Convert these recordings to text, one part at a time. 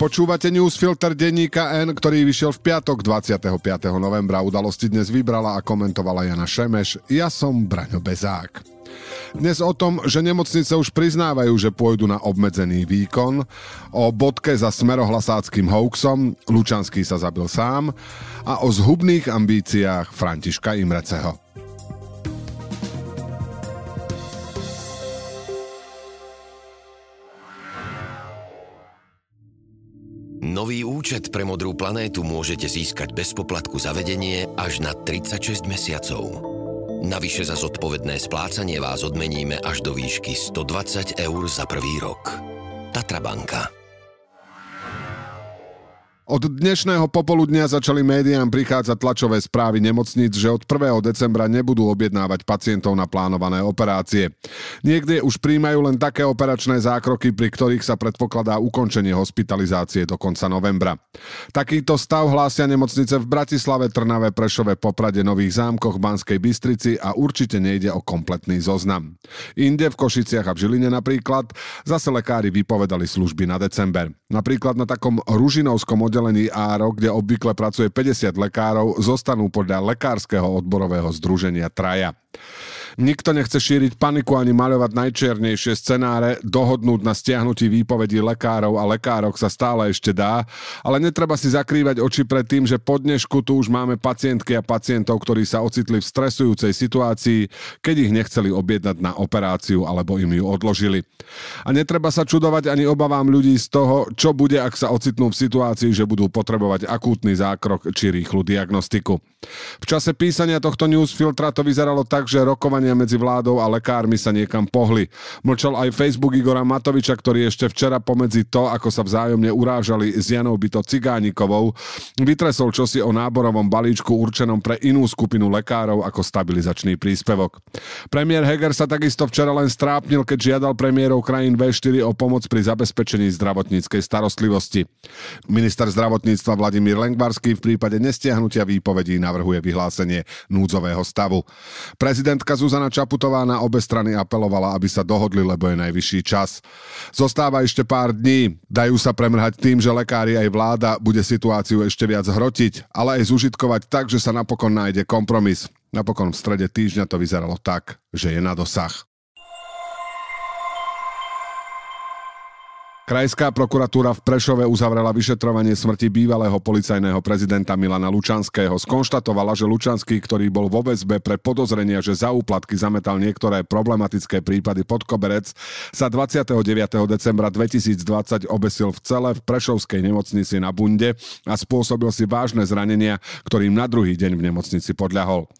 Počúvate newsfilter denníka N, ktorý vyšiel v piatok 25. novembra. Udalosti dnes vybrala a komentovala Jana Šemeš. Ja som Braňo Bezák. Dnes o tom, že nemocnice už priznávajú, že pôjdu na obmedzený výkon, o bodke za smerohlasáckým hoaxom, Lučanský sa zabil sám a o zhubných ambíciách Františka Imreceho. Účet pre Modrú planétu môžete získať bez poplatku za vedenie až na 36 mesiacov. Navyše za zodpovedné splácanie vás odmeníme až do výšky 120 eur za prvý rok. Tatra banka. Od dnešného popoludnia začali médiám prichádzať tlačové správy nemocníc, že od 1. decembra nebudú objednávať pacientov na plánované operácie. Niekde už príjmajú len také operačné zákroky, pri ktorých sa predpokladá ukončenie hospitalizácie do konca novembra. Takýto stav hlásia nemocnice v Bratislave, Trnave, Prešove, Poprade, Nových zámkoch, Banskej Bystrici a určite nejde o kompletný zoznam. Inde v Košiciach a v Žiline napríklad zase lekári vypovedali služby na december. Napríklad na takom ružinovskom oddelení ARO, kde obvykle pracuje 50 lekárov, zostanú podľa Lekárskeho odborového združenia Traja. Nikto nechce šíriť paniku ani maľovať najčiernejšie scenáre, dohodnúť na stiahnutí výpovedí lekárov a lekárok sa stále ešte dá, ale netreba si zakrývať oči pred tým, že po dnešku tu už máme pacientky a pacientov, ktorí sa ocitli v stresujúcej situácii, keď ich nechceli objednať na operáciu alebo im ju odložili. A netreba sa čudovať ani obavám ľudí z toho, čo bude, ak sa ocitnú v situácii, že budú potrebovať akútny zákrok či rýchlu diagnostiku. V čase písania tohto newsfiltra to vyzeralo tak, že rokovania medzi vládou a lekármi sa niekam pohli. Mlčal aj Facebook Igora Matoviča, ktorý ešte včera pomedzi to, ako sa vzájomne urážali s Janou Byto Cigánikovou, vytresol čosi o náborovom balíčku určenom pre inú skupinu lekárov ako stabilizačný príspevok. Premiér Heger sa takisto včera len strápnil, keď žiadal premiérov krajín V4 o pomoc pri zabezpečení zdravotníckej starostlivosti. Minister zdravotníctva Vladimír Lengvarský v prípade nestiahnutia výpovedí na navrhuje vyhlásenie núdzového stavu. Prezidentka Zuzana Čaputová na obe strany apelovala, aby sa dohodli, lebo je najvyšší čas. Zostáva ešte pár dní. Dajú sa premrhať tým, že lekári aj vláda bude situáciu ešte viac hrotiť, ale aj zužitkovať tak, že sa napokon nájde kompromis. Napokon v strede týždňa to vyzeralo tak, že je na dosah. Krajská prokuratúra v Prešove uzavrela vyšetrovanie smrti bývalého policajného prezidenta Milana Lučanského. Skonštatovala, že Lučanský, ktorý bol vo väzbe pre podozrenia, že za úplatky zametal niektoré problematické prípady pod koberec, sa 29. decembra 2020 obesil v cele v Prešovskej nemocnici na Bunde a spôsobil si vážne zranenia, ktorým na druhý deň v nemocnici podľahol.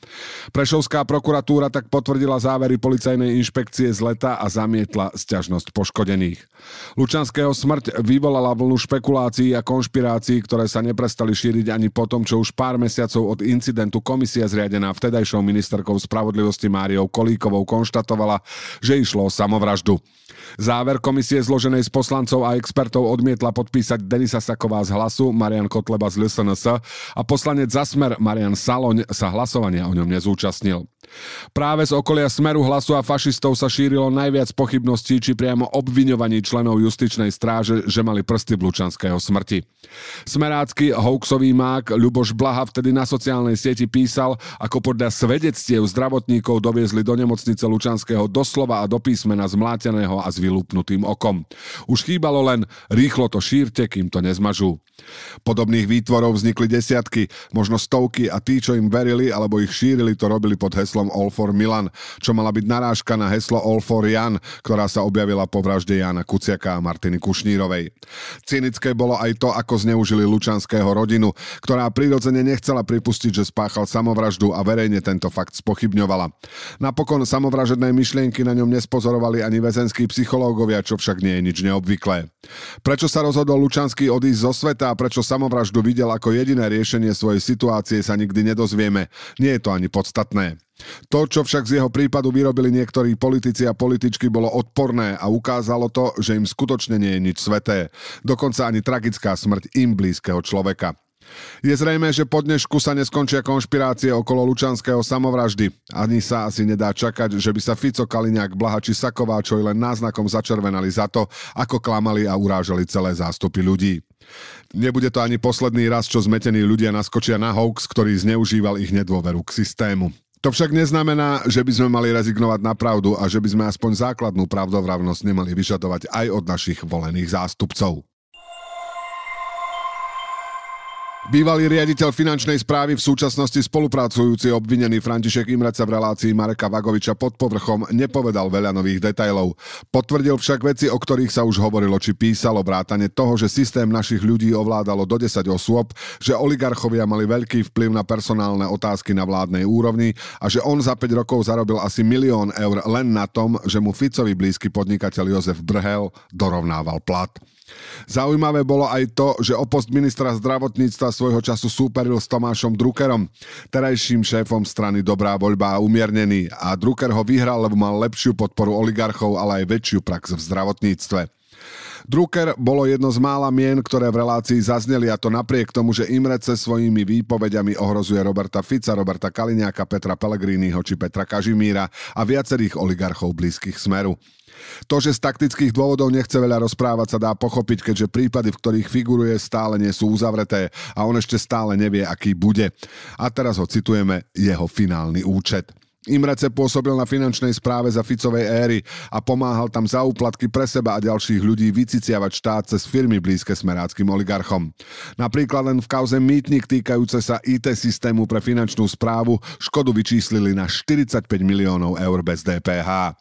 Prešovská prokuratúra tak potvrdila závery policajnej inšpekcie z leta a zamietla sťažnosť poškodených. Lučanské Lipského smrť vyvolala vlnu špekulácií a konšpirácií, ktoré sa neprestali šíriť ani po tom, čo už pár mesiacov od incidentu komisia zriadená vtedajšou ministerkou spravodlivosti Máriou Kolíkovou konštatovala, že išlo o samovraždu. Záver komisie zloženej z poslancov a expertov odmietla podpísať Denisa Saková z Hlasu, Marian Kotleba z LSNS a poslanec Zasmer Marian Saloň sa hlasovania o ňom nezúčastnil. Práve z okolia Smeru hlasu a fašistov sa šírilo najviac pochybností či priamo obviňovaní členov justičnej stráže, že mali prsty v Lučanského smrti. Smerácky hoaxový mák Ľuboš Blaha vtedy na sociálnej sieti písal, ako podľa svedectiev zdravotníkov doviezli do nemocnice Lučanského doslova a do písmena zmláteného a s vylúpnutým okom. Už chýbalo len rýchlo to šírte, kým to nezmažú. Podobných výtvorov vznikli desiatky, možno stovky a tí, čo im verili alebo ich šírili, to robili pod heslom All for Milan, čo mala byť narážka na heslo All for Jan, ktorá sa objavila po vražde Jana Kuciaka a Martiny Kušnírovej. Cynické bolo aj to, ako zneužili Lučanského rodinu, ktorá prirodzene nechcela pripustiť, že spáchal samovraždu a verejne tento fakt spochybňovala. Napokon samovražedné myšlienky na ňom nespozorovali ani väzenskí psychológovia, čo však nie je nič neobvyklé. Prečo sa rozhodol Lučanský odísť zo sveta a prečo samovraždu videl ako jediné riešenie svojej situácie sa nikdy nedozvieme. Nie je to ani podstatné. To, čo však z jeho prípadu vyrobili niektorí politici a političky, bolo odporné a ukázalo to, že im skutočne nie je nič sveté. Dokonca ani tragická smrť im blízkeho človeka. Je zrejme, že po dnešku sa neskončia konšpirácie okolo Lučanského samovraždy. Ani sa asi nedá čakať, že by sa Fico, Kaliňák, Blaha či Sakováčoj len náznakom začervenali za to, ako klamali a urážali celé zástupy ľudí. Nebude to ani posledný raz, čo zmetení ľudia naskočia na hoax, ktorý zneužíval ich nedôveru k systému. To však neznamená, že by sme mali rezignovať na pravdu a že by sme aspoň základnú pravdovravnosť nemali vyžadovať aj od našich volených zástupcov. Bývalý riaditeľ finančnej správy v súčasnosti spolupracujúci obvinený František Imreca v relácii Mareka Vagoviča pod povrchom nepovedal veľa nových detajlov. Potvrdil však veci, o ktorých sa už hovorilo či písalo vrátane toho, že systém našich ľudí ovládalo do 10 osôb, že oligarchovia mali veľký vplyv na personálne otázky na vládnej úrovni a že on za 5 rokov zarobil asi milión eur len na tom, že mu Ficovi blízky podnikateľ Jozef Brhel dorovnával plat. Zaujímavé bolo aj to, že o post ministra zdravotníctva svojho času súperil s Tomášom Druckerom, terajším šéfom strany Dobrá voľba a umiernený a Drucker ho vyhral, lebo mal lepšiu podporu oligarchov, ale aj väčšiu prax v zdravotníctve. Drucker bolo jedno z mála mien, ktoré v relácii zazneli a to napriek tomu, že Imrece svojimi výpovediami ohrozuje Roberta Fica, Roberta Kaliňáka, Petra Pellegriniho či Petra Kažimíra a viacerých oligarchov blízkych Smeru. To, že z taktických dôvodov nechce veľa rozprávať, sa dá pochopiť, keďže prípady, v ktorých figuruje, stále nie sú uzavreté a on ešte stále nevie, aký bude. A teraz ho citujeme jeho finálny účet. Imrece pôsobil na finančnej správe za Ficovej éry a pomáhal tam za úplatky pre seba a ďalších ľudí vyciciavať štát cez firmy blízke smeráckým oligarchom. Napríklad len v kauze mýtnik týkajúce sa IT systému pre finančnú správu škodu vyčíslili na 45 miliónov eur bez DPH.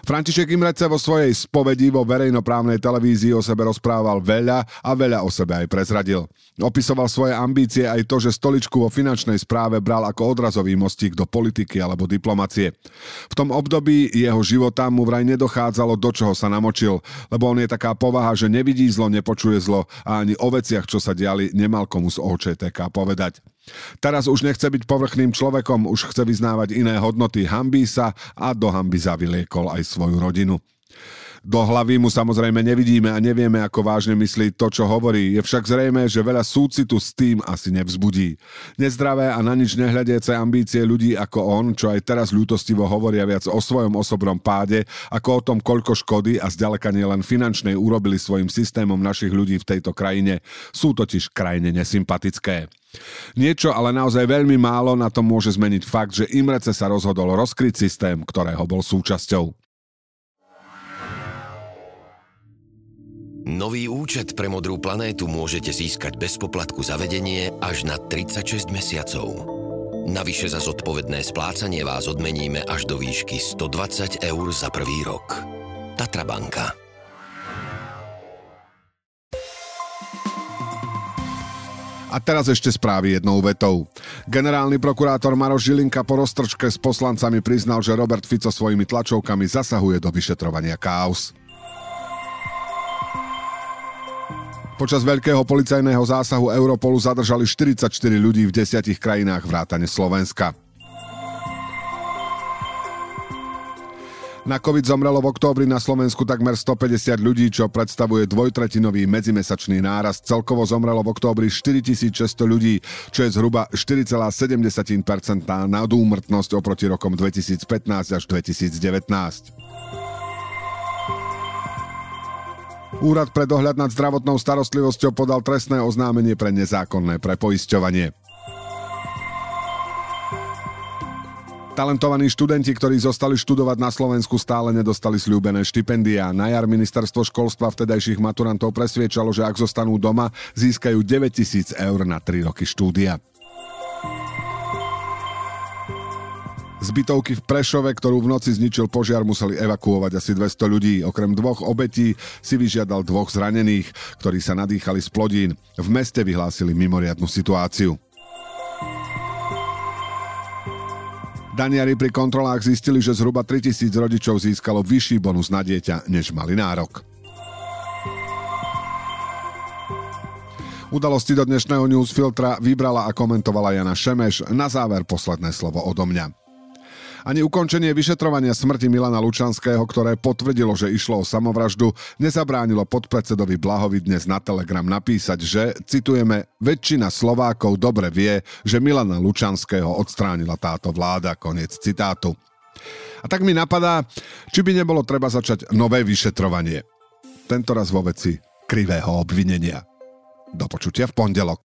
František Imrece vo svojej spovedi vo verejnoprávnej televízii o sebe rozprával veľa a veľa o sebe aj prezradil. Opisoval svoje ambície aj to, že stoličku vo finančnej správe bral ako odrazový mostík do politiky alebo diplomacie. V tom období jeho života mu vraj nedochádzalo, do čoho sa namočil, lebo on je taká povaha, že nevidí zlo, nepočuje zlo a ani o veciach, čo sa diali, nemal komu z OČTK povedať. Teraz už nechce byť povrchným človekom, už chce vyznávať iné hodnoty, hambí sa a do hamby zavyliekol aj svoju rodinu. Do hlavy mu samozrejme nevidíme a nevieme, ako vážne myslí to, čo hovorí. Je však zrejme, že veľa súcitu s tým asi nevzbudí. Nezdravé a na nič nehľadiace ambície ľudí ako on, čo aj teraz ľútostivo hovoria viac o svojom osobnom páde, ako o tom, koľko škody a zďaleka nie len finančnej urobili svojim systémom našich ľudí v tejto krajine, sú totiž krajine nesympatické. Niečo, ale naozaj veľmi málo na tom môže zmeniť fakt, že Imrece sa rozhodol rozkryť systém, ktorého bol súčasťou. Nový účet pre Modrú planétu môžete získať bez poplatku za vedenie až na 36 mesiacov. Navyše za zodpovedné splácanie vás odmeníme až do výšky 120 eur za prvý rok. Tatra banka. A teraz ešte správy jednou vetou. Generálny prokurátor Maroš Žilinka po roztrčke s poslancami priznal, že Robert Fico svojimi tlačovkami zasahuje do vyšetrovania chaos. Počas veľkého policajného zásahu Europolu zadržali 44 ľudí v desiatich krajinách vrátane Slovenska. Na COVID zomrelo v októbri na Slovensku takmer 150 ľudí, čo predstavuje dvojtretinový medzimesačný nárast. Celkovo zomrelo v októbri 4600 ľudí, čo je zhruba 4,7% nadúmrtnosť oproti rokom 2015 až 2019. Úrad pre dohľad nad zdravotnou starostlivosťou podal trestné oznámenie pre nezákonné prepoisťovanie. Talentovaní študenti, ktorí zostali študovať na Slovensku, stále nedostali slúbené štipendia. Na jar ministerstvo školstva vtedajších maturantov presviečalo, že ak zostanú doma, získajú 9000 eur na 3 roky štúdia. Zbytovky v Prešove, ktorú v noci zničil požiar, museli evakuovať asi 200 ľudí. Okrem dvoch obetí si vyžiadal dvoch zranených, ktorí sa nadýchali z plodín. V meste vyhlásili mimoriadnu situáciu. Daniari pri kontrolách zistili, že zhruba 3000 rodičov získalo vyšší bonus na dieťa, než mali nárok. Udalosti do dnešného newsfiltra vybrala a komentovala Jana Šemeš. Na záver posledné slovo odo mňa. Ani ukončenie vyšetrovania smrti Milana Lučanského, ktoré potvrdilo, že išlo o samovraždu, nezabránilo podpredsedovi Blahovi dnes na Telegram napísať, že, citujeme, väčšina Slovákov dobre vie, že Milana Lučanského odstránila táto vláda, koniec citátu. A tak mi napadá, či by nebolo treba začať nové vyšetrovanie. Tento raz vo veci krivého obvinenia. Do počutia v pondelok.